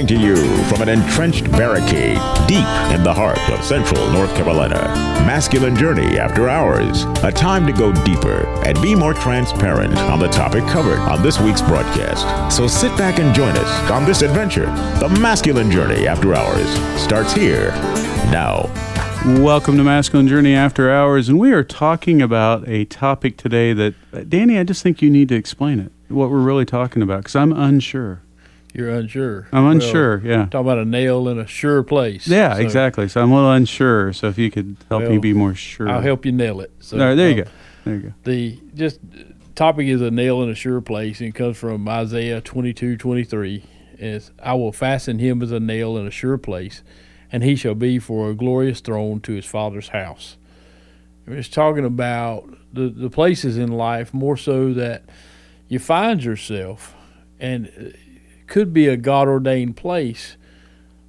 Coming to you from an entrenched barricade deep in the heart of central North Carolina. Masculine Journey After Hours. A time to go deeper and be more transparent on the topic covered on this week's broadcast. So sit back and join us on this adventure. The Masculine Journey After Hours starts here now. Welcome to Masculine Journey After Hours, and we are talking about a topic today that, Danny, I just think you need to explain it, what we're really talking about, because I'm unsure. You're unsure. I'm unsure, yeah. Talking about a nail in a sure place. Yeah, So exactly. So I'm a little unsure. So if you could help me be more sure. I'll help you nail it. So, right, there you uh, go. There you go. The just uh, topic is a nail in a sure place, and it comes from Isaiah 22, 23. And I will fasten him as a nail in a sure place, and he shall be for a glorious throne to his father's house. We're just talking about the, the places in life more so that you find yourself, and it could be a God ordained place,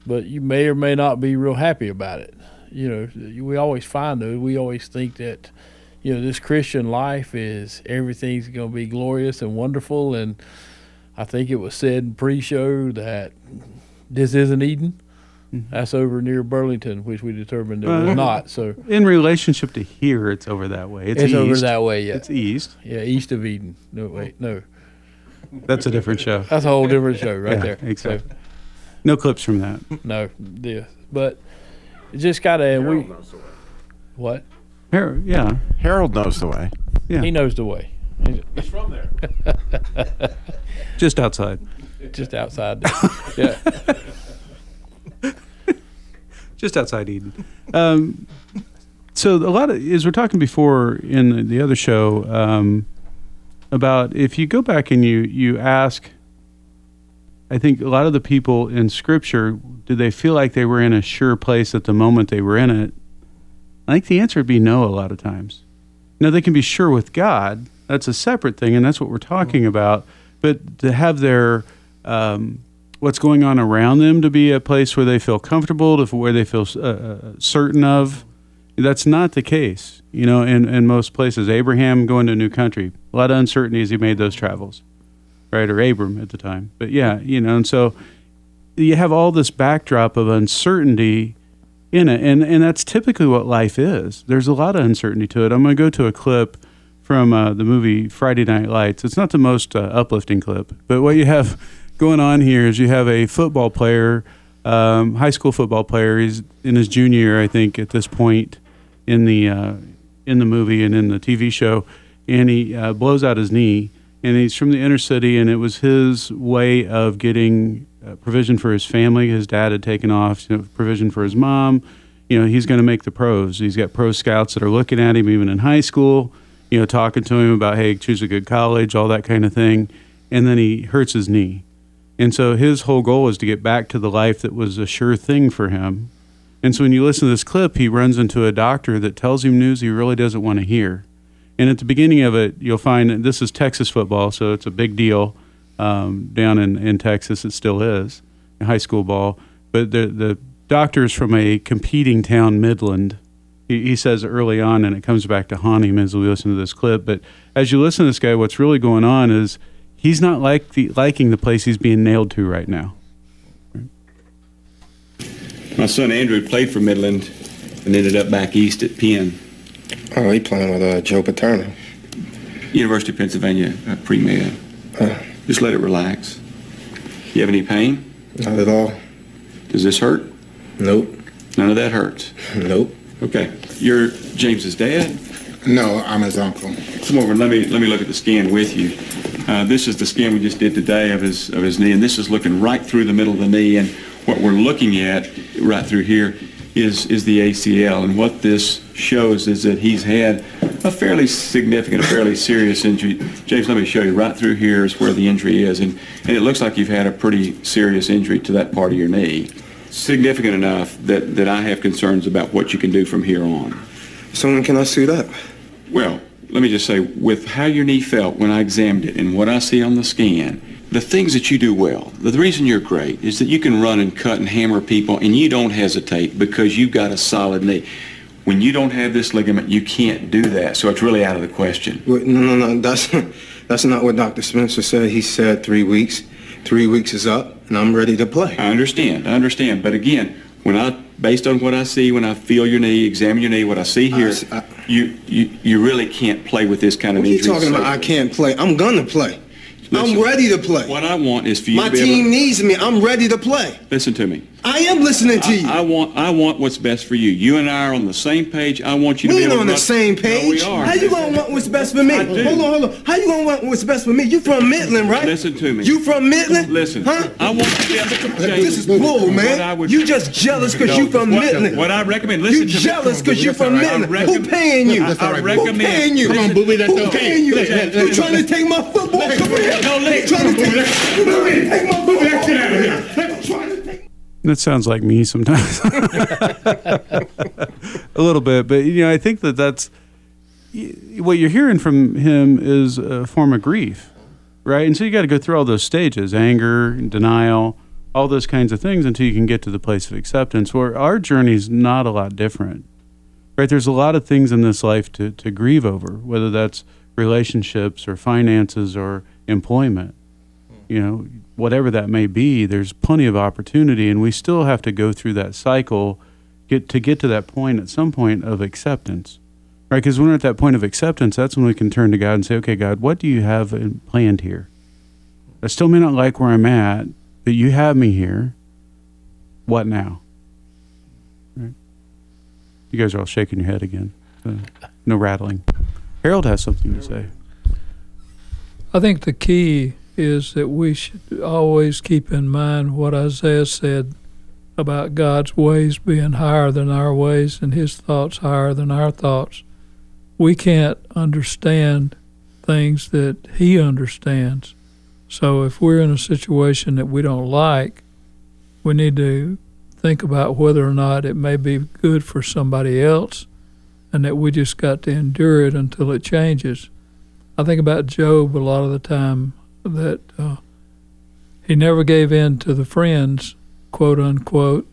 but you may or may not be real happy about it. You know, we always find those. We always think that, you know, this Christian life is everything's going to be glorious and wonderful. And I think it was said in pre show that this isn't Eden. That's over near Burlington, which we determined it Uh, was not. So In relationship to here, it's over that way. It's, it's, over that way. Yeah. It's east. yeah, east of Eden. No, wait, no. That's a different show. That's a whole different show right Yeah, there. exactly. No clips from that. No, yeah. But it just got to, we, what? Here, yeah, Harold knows the way. yeah. He knows the way. He's from there. Just outside. Just outside yeah. just outside Eden. Um, so a lot of as we're talking before in the, the other show um, about if you go back and you you ask, I think a lot of the people in Scripture did they feel like they were in a sure place at the moment they were in it? I think the answer would be no a lot of times. Now they can be sure with God. That's a separate thing, and that's what we're talking about. But to have their um, what's going on around them to be a place where they feel comfortable, to where they feel uh, uh, certain of. That's not the case, you know. In in most places, Abraham going to a new country, a lot of uncertainty as he made those travels, right? Or Abram at the time, but yeah, you know. And so you have all this backdrop of uncertainty in it, and and that's typically what life is. There's a lot of uncertainty to it. I'm going to go to a clip from uh, the movie Friday Night Lights. It's not the most uh, uplifting clip, but what you have going on here is you have a football player, um, high school football player. He's in his junior year, I think, at this point in the uh, in the movie and in the TV show, and he uh, blows out his knee. And he's from the inner city, and it was his way of getting uh, provision for his family. His dad had taken off, you know, provision for his mom. You know, he's going to make the pros. He's got pro scouts that are looking at him, even in high school. You know, talking to him about, hey, choose a good college, all that kind of thing. And then he hurts his knee. And so his whole goal is to get back to the life that was a sure thing for him. And so when you listen to this clip, he runs into a doctor that tells him news he really doesn't want to hear. And at the beginning of it, you'll find that this is Texas football, so it's a big deal um, down in, in Texas. It still is high school ball. But the the doctor is from a competing town, Midland. He, he says early on, and it comes back to haunt him as we listen to this clip. But as you listen to this guy, what's really going on is he's not like the, liking the place he's being nailed to right now. My son Andrew played for Midland and ended up back east at Penn, Oh, he playing with uh, Joe Paterno. University of Pennsylvania, uh, pre-med. Just let it relax. You have any pain? Not at all. Does this hurt? Nope. None of that hurts. Nope. Okay. You're James's dad. No, I'm his uncle. Come over. and Let me let me look at the scan with you. Uh, this is the scan we just did today of his of his knee, and this is looking right through the middle of the knee. And what we're looking at right through here is is the ACL. And what this shows is that he's had a fairly significant, a fairly serious injury. James, let me show you. Right through here is where the injury is, and and it looks like you've had a pretty serious injury to that part of your knee. significant enough that, that I have concerns about what you can do from here on. So when can I suit up? Well, let me just say, with how your knee felt when I examined it and what I see on the scan, the things that you do well, the reason you're great is that you can run and cut and hammer people and you don't hesitate because you've got a solid knee. When you don't have this ligament, you can't do that. So it's really out of the question. No, no, no. That's that's not what Dr. Spencer said. He said three weeks. Three weeks is up, and I'm ready to play. I understand. I understand. But again, when I, based on what I see, when I feel your knee, examine your knee, what I see here, I- you, you, you really can't play with this kind of What are you injury. talking about? I can't play. I'm gonna play. Listen, I'm ready to play. What I want is for you My to be team able needs me. I'm ready to play. listen to me. I am listening to you. I, I want I want what's best for you. You and I are on the same page. I want you to be ain't able on to the run- same No, page. we are. How you gonna want what's best for me? I do. Hold on, hold on. How you gonna want what's best for me? You from Midland, right? Listen to me. You from Midland? Listen, Huh? I want you to be able to This is change bull, I man. would- You just jealous because No, you from what, Midland. What I recommend, listen You to me. You jealous because you from I Midland. Who paying you? I, I Who recommend. paying you? Come on, Who paying you? Listen, You listen. trying to take my football career? No, You listen. trying to take, you trying to take my football career? That sounds like me sometimes. a little bit, but you know, I think that that's what you're hearing from him is a form of grief, right? And so you got to go through all those stages: anger, denial, all those kinds of things until you can get to the place of acceptance. Where our journey's not a lot different, right? There's a lot of things in this life to to grieve over, whether that's relationships or finances or employment you know, whatever that may be, there's plenty of opportunity, and we still have to go through that cycle get to get to that point at some point of acceptance, right? Because when we're at that point of acceptance, that's when we can turn to God and say, "Okay, God, what do you have planned here? I still may not like where I'm at, but you have me here. What now?" Right? You guys are all shaking your head again. So, no rattling. Harold has something to say. I think the key is that we should always keep in mind what Isaiah said about God's ways being higher than our ways and his thoughts higher than our thoughts. We can't understand things that he understands. So if we're in a situation that we don't like, we need to think about whether or not it may be good for somebody else and that we just got to endure it until it changes. I think about Job a lot of the time that uh, he never gave in to the friends, quote unquote,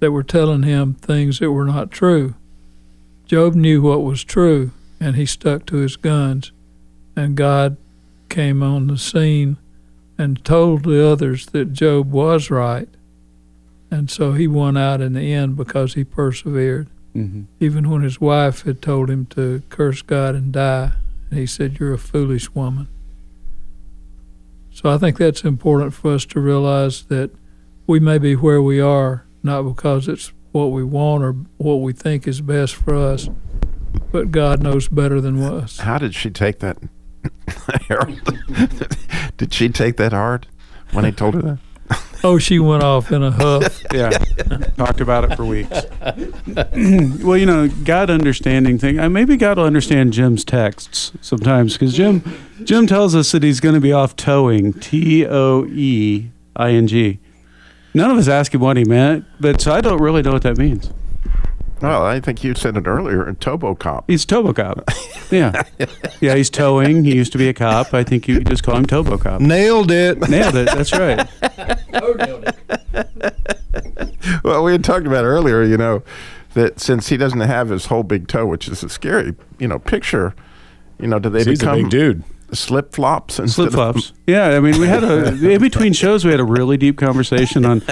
that were telling him things that were not true. Job knew what was true and he stuck to his guns, and God came on the scene and told the others that Job was right. And so he won out in the end because he persevered. Mm-hmm. Even when his wife had told him to curse God and die, and he said, You're a foolish woman. So I think that's important for us to realize that we may be where we are, not because it's what we want or what we think is best for us, but God knows better than us. How did she take that, Harold? did she take that hard when he told her that? Oh, she went off in a huff. Yeah, talked about it for weeks. well, you know, God understanding thing. Uh, maybe God will understand Jim's texts sometimes because Jim, Jim tells us that he's going to be off towing. T O E I N G. None of us ask him what he meant, but so I don't really know what that means. Well, I think you said it earlier. A Tobo cop. He's Tobo Cop. Yeah, yeah, he's towing. He used to be a cop. I think you could just call him Tobo Cop. Nailed it. Nailed it. That's right. Oh, nailed it. Well, we had talked about earlier, you know, that since he doesn't have his whole big toe, which is a scary, you know, picture, you know, do they He's a become big dude. Slip flops and Slip of flops. Yeah, I mean, we had a in between shows. We had a really deep conversation on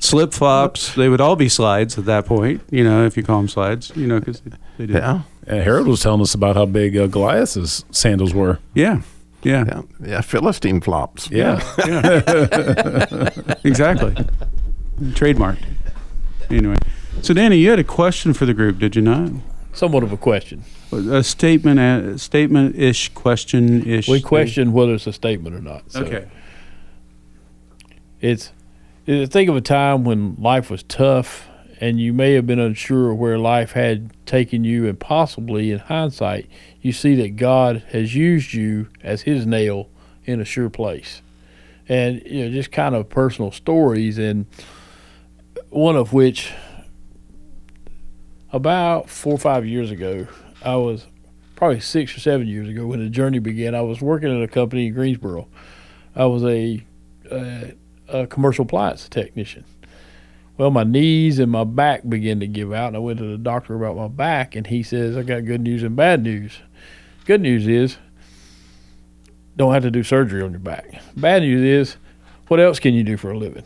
slip flops. They would all be slides at that point. You know, if you call them slides. You know, because they, they did. Yeah, And Harold was telling us about how big uh, Goliath's sandals were. Yeah. Yeah. yeah, yeah, Philistine flops. Yeah. Exactly. Trademarked. Anyway, so Danny, you had a question for the group, did you not? Somewhat of a question. A statement, a statement ish, question ish. We question whether it's a statement or not. So Okay. It's, it's think of a time when life was tough and you may have been unsure where life had taken you, and possibly in hindsight, you see that God has used you as His nail in a sure place. And you know, just kind of personal stories. And one of which about four or five years ago, I was probably six or seven years ago when the journey began. I was working at a company in Greensboro. I was a, a, a commercial appliance technician. Well, my knees and my back began to give out, and I went to the doctor about my back, and he says, I got good news and bad news. Good news is, don't have to do surgery on your back. Bad news is, what else can you do for a living?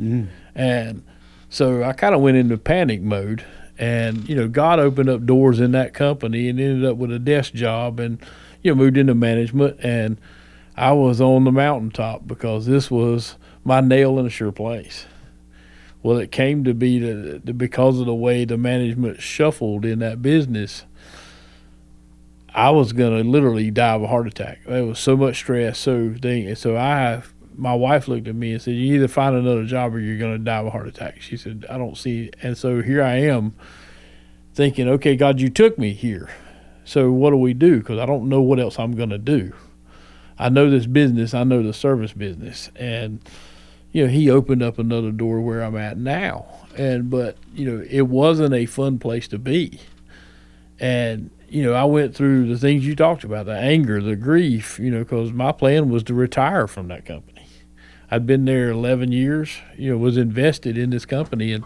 Mm. And so I kind of went into panic mode. And, you know, God opened up doors in that company and ended up with a desk job and, you know, moved into management. And I was on the mountaintop because this was my nail in a sure place. Well, it came to be the, because of the way the management shuffled in that business. I was gonna literally die of a heart attack. There was so much stress, so so I, my wife looked at me and said, "You either find another job or you're gonna die of a heart attack." She said, "I don't see." And so here I am, thinking, "Okay, God, you took me here. So what do we do? Because I don't know what else I'm gonna do. I know this business. I know the service business, and you know, He opened up another door where I'm at now. And but you know, it wasn't a fun place to be, and you know, I went through the things you talked about, the anger, the grief, you know, because my plan was to retire from that company. I'd been there 11 years, you know, was invested in this company, and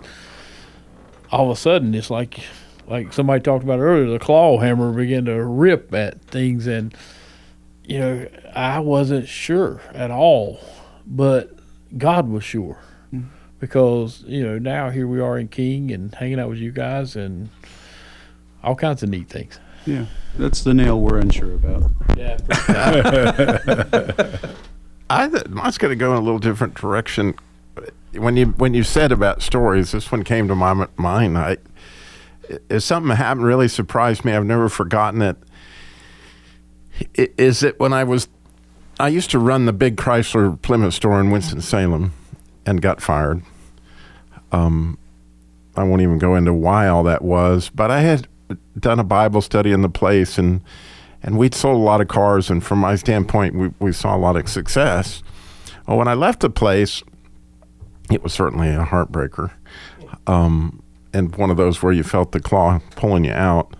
all of a sudden, it's like, like somebody talked about earlier, the claw hammer began to rip at things, and you know, I wasn't sure at all, but God was sure, mm-hmm. because you know now here we are in King and hanging out with you guys and all kinds of neat things. Yeah, that's the nail we're unsure about. Yeah. I th- mine's going to go in a little different direction. When you when you said about stories, this one came to my mind. I, is something that happened really surprised me. I've never forgotten it. Is it when I was, I used to run the big Chrysler Plymouth store in Winston Salem, and got fired. Um, I won't even go into why all that was, but I had done a Bible study in the place, and and we'd sold a lot of cars, and from my standpoint, we, we saw a lot of success. Well, when I left the place, it was certainly a heartbreaker, um, and one of those where you felt the claw pulling you out.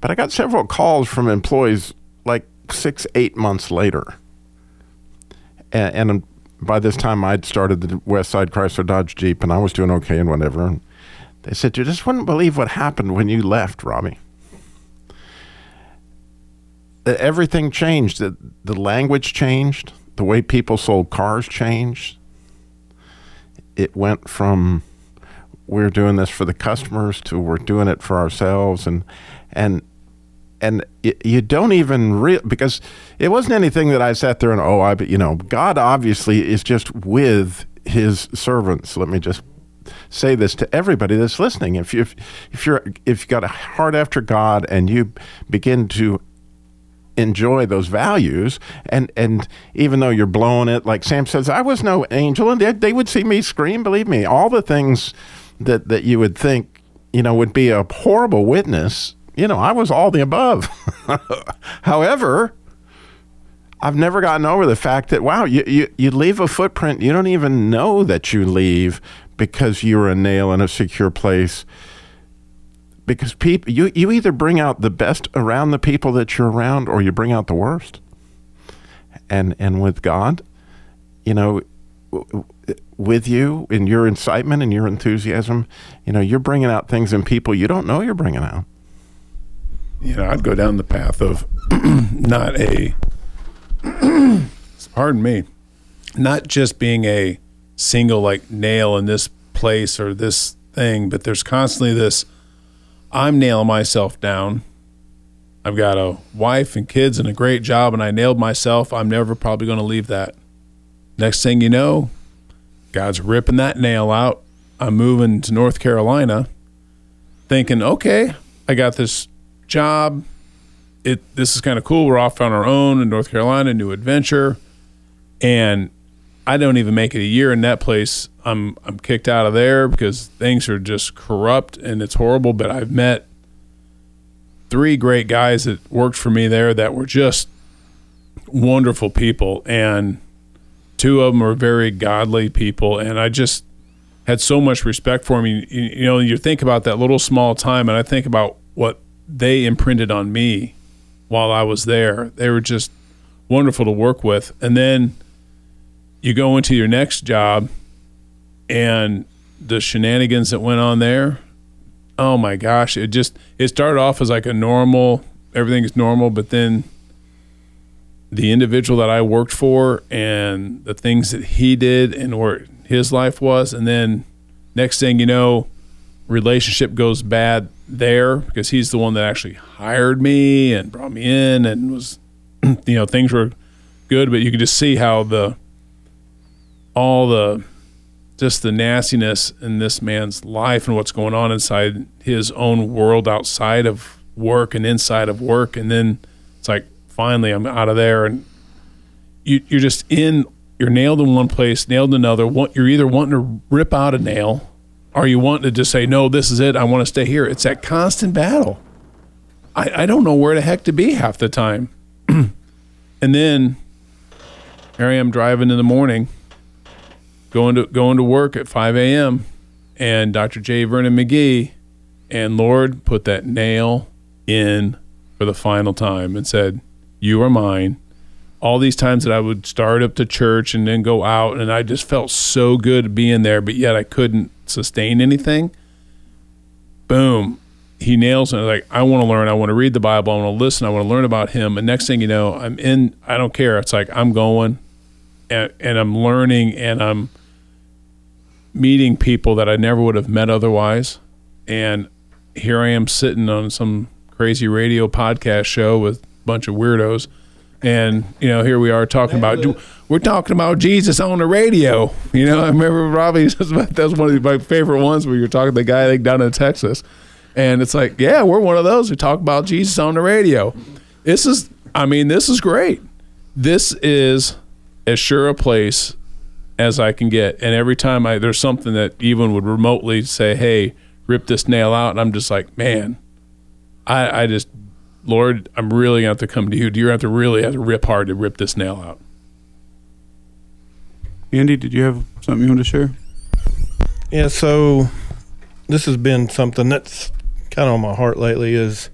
But I got several calls from employees like six, eight months later, and, and by this time I'd started the West Side Chrysler Dodge Jeep, and I was doing okay and whatever. And they said, "You just wouldn't believe what happened when you left, Robbie." That everything changed. The, the language changed. The way people sold cars changed. It went from we're doing this for the customers to we're doing it for ourselves, and and and you don't even real because it wasn't anything that I sat there and oh I but you know God obviously is just with His servants. Let me just say this to everybody that's listening. If you if you're if you got a heart after God and you begin to enjoy those values. And and even though you're blowing it like sam says i was no angel and they, they would see me scream believe me. All the things that that you would think you know would be a horrible witness you know i was all the above. However i've never gotten over the fact that wow you, you you leave a footprint. You don't even know that you leave because you're a nail in a secure place because people you, you either bring out the best around the people that you're around or you bring out the worst and and with god you know with you in your incitement and your enthusiasm you know you're bringing out things in people you don't know you're bringing out you know, I'd go down the path of not a, pardon me, not just being a single like nail in this place or this thing, but there's constantly this. I'm nailing myself down. I've got a wife and kids and a great job, and I nailed myself. I'm never probably going to leave that. Next thing you know, God's ripping that nail out. I'm moving to North Carolina, thinking, okay, I got this job. It this is kind of cool. We're off on our own in North Carolina, new adventure, and I don't even make it a year in that place. I'm I'm kicked out of there because things are just corrupt and it's horrible. But I've met three great guys that worked for me there that were just wonderful people, and two of them are very godly people, and I just had so much respect for him. You, you know, you think about that little small time, and I think about what they imprinted on me while I was there. They were just wonderful to work with. And then you go into your next job, and the shenanigans that went on there. Oh my gosh! It just it started off as like a normal, everything is normal, but then the individual that I worked for and the things that he did and where his life was, and then next thing you know, relationship goes bad there because he's the one that actually hired me and brought me in and was, you know, things were good, but you could just see how the all the just the nastiness in this man's life and what's going on inside his own world outside of work and inside of work. And then it's like finally I'm out of there. And you, you're just in you're nailed in one place nailed in another. You're either wanting to rip out a nail or you want to just say no this is it. I want to stay here. It's that constant battle. I, I don't know where the heck to be half the time. And then here I am driving in the morning going to going to work at 5 a.m. and Dr. J. Vernon McGee and Lord put that nail in for the final time and said, "You are mine." All these times that I would start up to church and then go out, and I just felt so good being there, but yet I couldn't sustain anything. Boom, he nails it. Like I want to learn. I want to read the Bible. I want to listen. I want to learn about him. And next thing you know, I'm in. I don't care. It's like I'm going, and, and I'm learning, and I'm meeting people that I never would have met otherwise. And here I am sitting on some crazy radio podcast show with a bunch of weirdos. And, you know, here we are talking about, we're talking about Jesus on the radio. You know, I remember Robbie, that was one of my favorite ones where you're talking to the guy like down in Texas. And it's like, yeah, we're one of those who talk about Jesus on the radio. This is, I mean, this is great. This is as sure a place as I can get. And every time I there's something that even would remotely say, "Hey, rip this nail out," and I'm just like, man, I, I just, Lord, I'm really going to have to come to you. Do you have to really have to rip hard to rip this nail out? Andy, did you have something you want to share? Yeah, so this has been something that's kind of on my heart lately. Is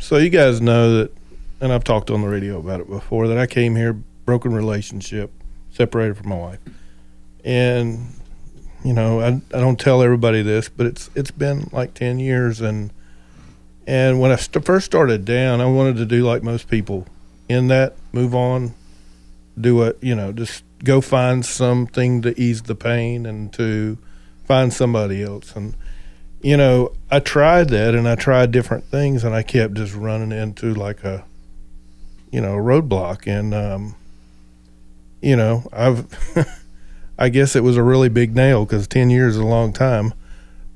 so you guys know that, and I've talked on the radio about it before that I came here broken relationship, separated from my wife and you know I, I don't tell everybody this but it's it's been like 10 years and and when I st- first started down I wanted to do like most people. In that move on do it you know just go find something to ease the pain and to find somebody else. And you know I tried that and I tried different things and I kept just running into like a you know roadblock. And um you know I've I guess it was a really big nail because 10 years is a long time.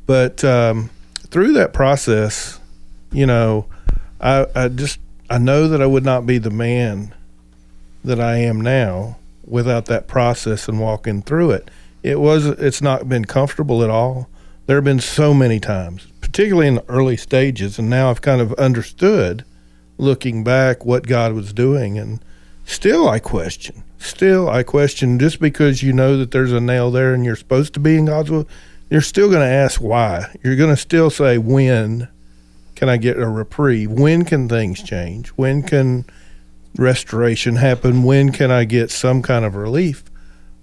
But um, through that process, you know, I, I just, I know that I would not be the man that I am now without that process and walking through it. It was, it's not been comfortable at all. There have been so many times, particularly in the early stages. And now I've kind of understood looking back what God was doing. And still I question still, I question just because you know that there's a nail there and you're supposed to be in God's will, you're still going to ask why. You're going to still say, when can I get a reprieve? When can things change? When can restoration happen? When can I get some kind of relief?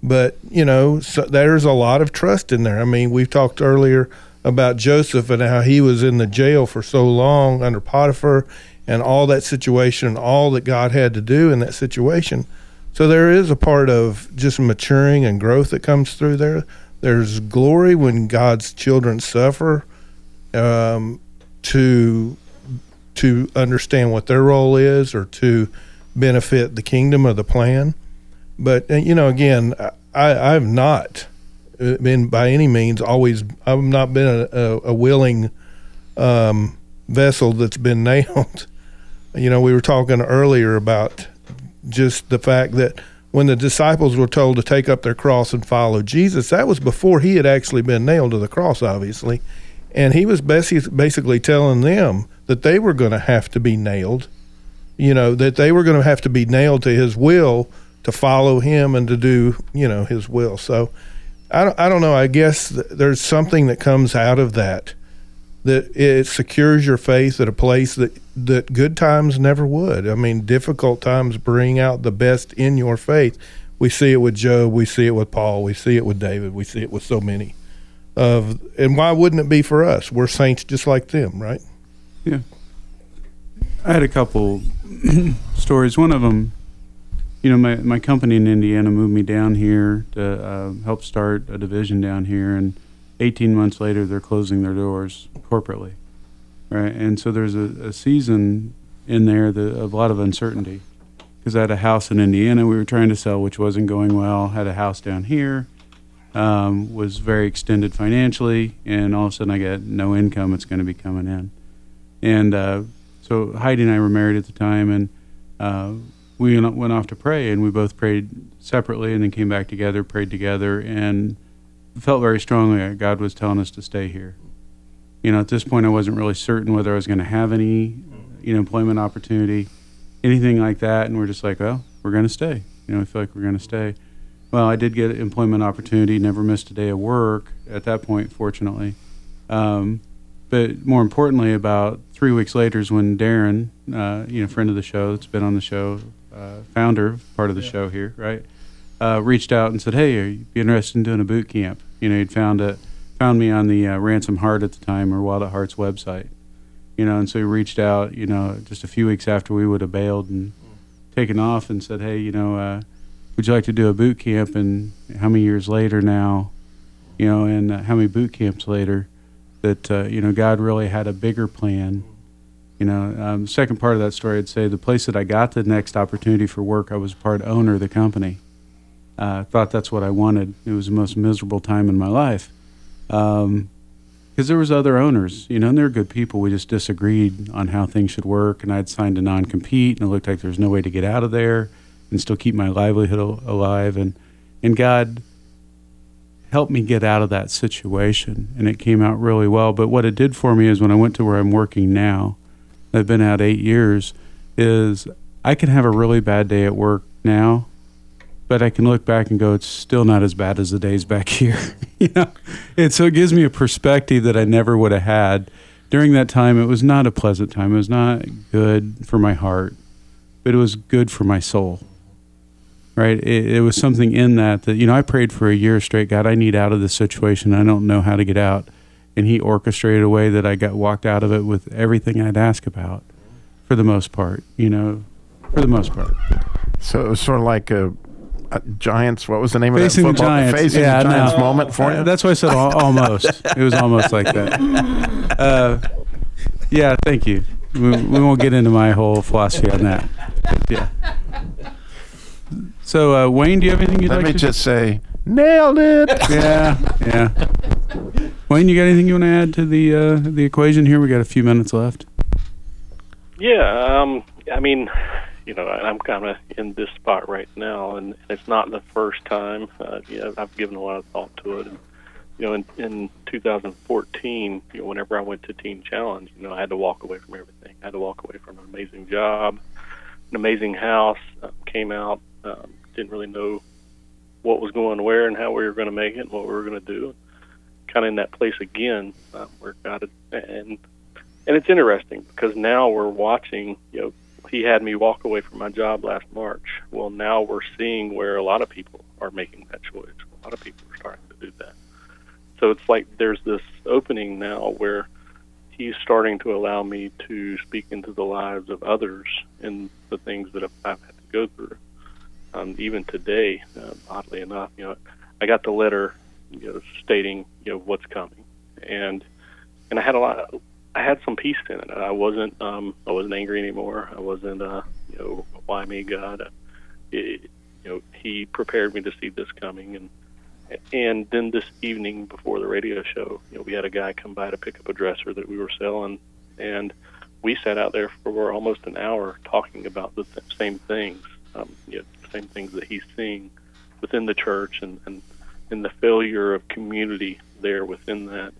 But, you know, so there's a lot of trust in there. I mean, we've talked earlier about Joseph and how he was in the jail for so long under Potiphar and all that situation, and all that God had to do in that situation so there is a part of just maturing and growth that comes through there. There's glory when God's children suffer um, to to understand what their role is or to benefit the kingdom of the plan. But uh, you know, again, I, I've not been by any means always. I've not been a, a, a willing um, vessel that's been nailed. You know, we were talking earlier about just the fact that when the disciples were told to take up their cross and follow Jesus, that was before he had actually been nailed to the cross, obviously. And he was basically telling them that they were going to have to be nailed, you know, that they were going to have to be nailed to his will to follow him and to do, you know, his will. So I don't, I don't know. I guess there's something that comes out of that that it secures your faith at a place that that good times never would. I mean, difficult times bring out the best in your faith. We see it with Job. We see it with Paul. We see it with David. We see it with so many. Of and why wouldn't it be for us? We're saints just like them, right? Yeah. I had a couple stories. One of them, you know, my, my company in Indiana moved me down here to uh, help start a division down here, and 18 months later, they're closing their doors corporately, right? And so there's a, a season in there that, of a lot of uncertainty because I had a house in Indiana we were trying to sell, which wasn't going well. Had a house down here, um, was very extended financially, and all of a sudden I got no income. It's going to be coming in, and uh, so Heidi and I were married at the time, and uh, we went off to pray, and we both prayed separately, and then came back together, prayed together, and felt very strongly that God was telling us to stay here. You know, at this point, I wasn't really certain whether I was going to have any, you know, employment opportunity, anything like that, and we're just like, well, we're going to stay. You know, we feel like we're going to stay. Well, I did get an employment opportunity, never missed a day of work at that point, fortunately. Um, but more importantly, about three weeks later is when Darren, uh, you know, friend of the show, that's been on the show, uh, founder, part of the show here, right, uh, reached out and said, "Hey, are you interested in doing a boot camp?" You know, he'd found a found me on the uh, Ransom Heart at the time or Wild at Heart's website, you know, and so he reached out, you know, just a few weeks after we would have bailed and taken off and said, "Hey, you know, uh, would you like to do a boot camp?" And how many years later now, you know, and uh, how many boot camps later? that uh, you know God really had a bigger plan. You know, um, second part of that story, I'd say the place that I got the next opportunity for work, I was part owner of the company. I uh, thought that's what I wanted. It was the most miserable time in my life because um, there was other owners, you know, and they're good people. We just disagreed on how things should work, and I'd signed a non-compete, and it looked like there was no way to get out of there and still keep my livelihood alive. And and God helped me get out of that situation and it came out really well but what it did for me is when i went to where i'm working now i've been out eight years is i can have a really bad day at work now but i can look back and go it's still not as bad as the days back here you know and so it gives me a perspective that i never would have had during that time it was not a pleasant time it was not good for my heart but it was good for my soul right? It, it, was something in that that you know I prayed for a year straight. God, I need out of this situation. I don't know how to get out, and He orchestrated a way that I got walked out of it with everything I'd ask about, for the most part. You know, for the most part. So it was sort of like a. Giants. What was the name Facing of that football? The Giants. Facing yeah, the Giants no. moment for you. That's why I said al- almost. it was almost like that. Uh, yeah, thank you. We, we won't get into my whole philosophy on that. But yeah. So, uh, Wayne, do you have anything you'd Let like me to just say, nailed it. Yeah, yeah. Wayne, you got anything you want to add to the uh, the equation here? We got a few minutes left. Yeah, um, I mean, you know, I'm kind of in this spot right now, and it's not the first time. Uh, yeah, I've given a lot of thought to it. And, you know, in, in 2014, you know, whenever I went to Teen Challenge, you know, I had to walk away from everything. I had to walk away from an amazing job, an amazing house. Uh, came out, um, didn't really know what was going where and how we were going to make it and what we were going to do. Kind of in that place again uh, where God had, and and it's interesting because now we're watching. You know, he had me walk away from my job last March. Well, now we're seeing where a lot of people are making that choice. A lot of people are starting to do that. So it's like there's this opening now where he's starting to allow me to speak into the lives of others and the things that I've had to go through. Um, even today, uh, oddly enough, you know, I got the letter, you know, stating you know what's coming, and and I had a lot. I had some peace in it. I wasn't um, I wasn't angry anymore. I wasn't uh, you know why me God. It, you know He prepared me to see this coming, and and then this evening before the radio show, you know, we had a guy come by to pick up a dresser that we were selling, and we sat out there for almost an hour talking about the th- same things, um, you know, same things that he's seeing within the church, and and and the failure of community there within that,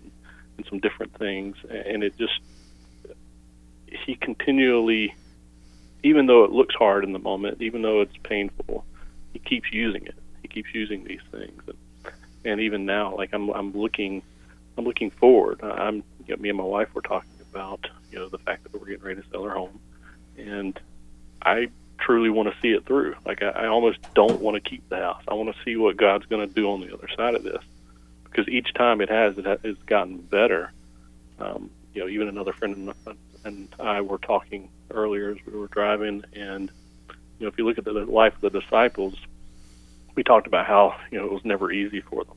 some different things, and it just he continually, even though it looks hard in the moment, even though it's painful, he keeps using it. He keeps using these things. And, and even now, like I'm I'm looking I'm looking forward. I'm you know, me and my wife were talking about you know the fact that we're getting ready to sell our home, and I truly want to see it through. Like I, I almost don't want to keep the house. I want to see what God's going to do on the other side of this, because each time it has, it has gotten better. Um, you know, even another friend and, I were talking earlier as we were driving, and you know, if you look at the life of the disciples, we talked about how you know it was never easy for them,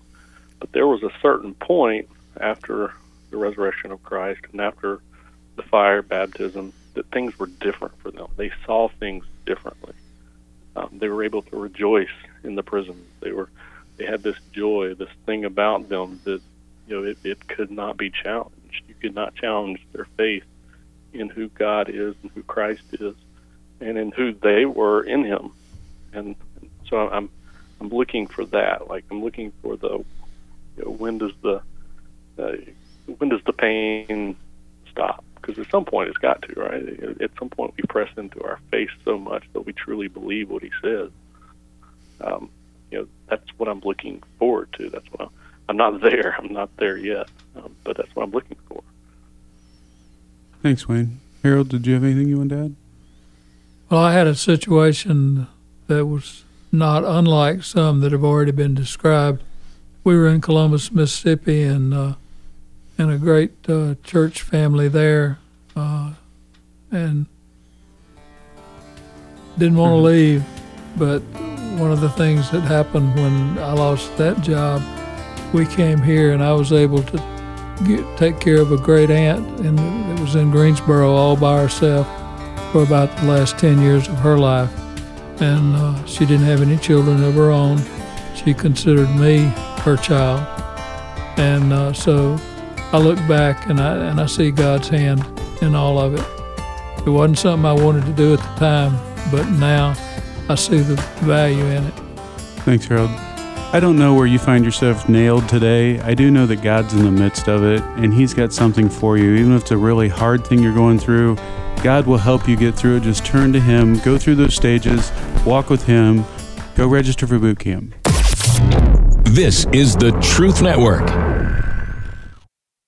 but there was a certain point after the resurrection of Christ and after the fire baptism that things were different for them. They saw things differently. Um, they were able to rejoice in the prison. They were they had this joy, this thing about them that you know it, it could not be challenged. You could not challenge their faith in who God is and who Christ is, and in who they were in Him. And so I'm I'm looking for that. Like I'm looking for the you know, when does the uh, when does the pain stop? Because at some point it's got to, right? At some point we press into our faith so much that we truly believe what he says. Um, you know, that's what I'm looking forward to. That's what I'm. I'm not there. I'm not there yet, um, but that's what I'm looking for. Thanks, Wayne. Harold, did you have anything you wanted to add? Well, I had a situation that was not unlike some that have already been described. We were in Columbus, Mississippi, and uh, in a great uh, church family there, uh, and didn't want to mm-hmm. leave. But one of the things that happened when I lost that job, we came here, and I was able to get, take care of a great aunt, and it was in Greensboro all by herself for about the last ten years of her life and uh, she didn't have any children of her own. She considered me her child, and uh, so I look back and I and I see God's hand in all of it. It wasn't something I wanted to do at the time, but now I see the value in it. Thanks, Harold. I don't know where you find yourself nailed today. I do know that God's in the midst of it, and He's got something for you. Even if it's a really hard thing you're going through, God will help you get through it. Just turn to Him, go through those stages, walk with Him, go register for boot camp. This is the Truth Network.